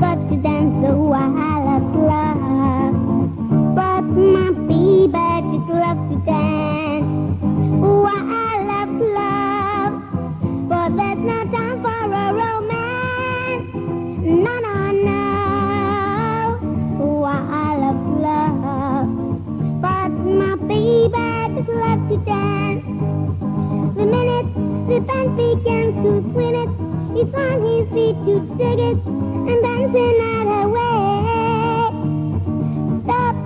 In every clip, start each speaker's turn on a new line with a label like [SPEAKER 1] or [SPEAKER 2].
[SPEAKER 1] begins to dance. Ooh, I love love. But that's not time for a romance. No no no. Ooh I love love. But my baby is left to dance. The minute the fan began to swing it, he's on his feet to dig it and dancing out her way. Stop,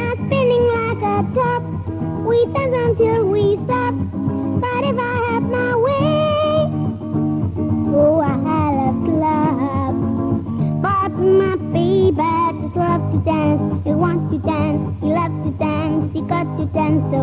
[SPEAKER 1] I'm spinning like a top. We dance until we stop. But if I have my way, oh, I love love. But my baby just loves to dance. He wants to dance. He loves to dance. He got to dance. So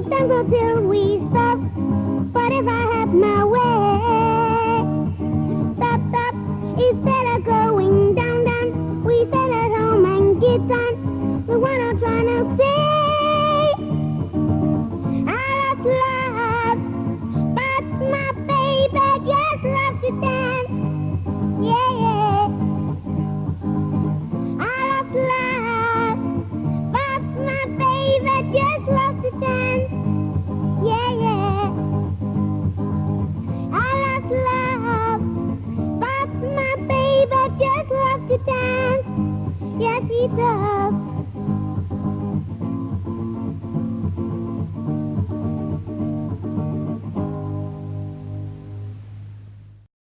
[SPEAKER 1] We dance until we stop. But if I have my way, stop, stop. Instead but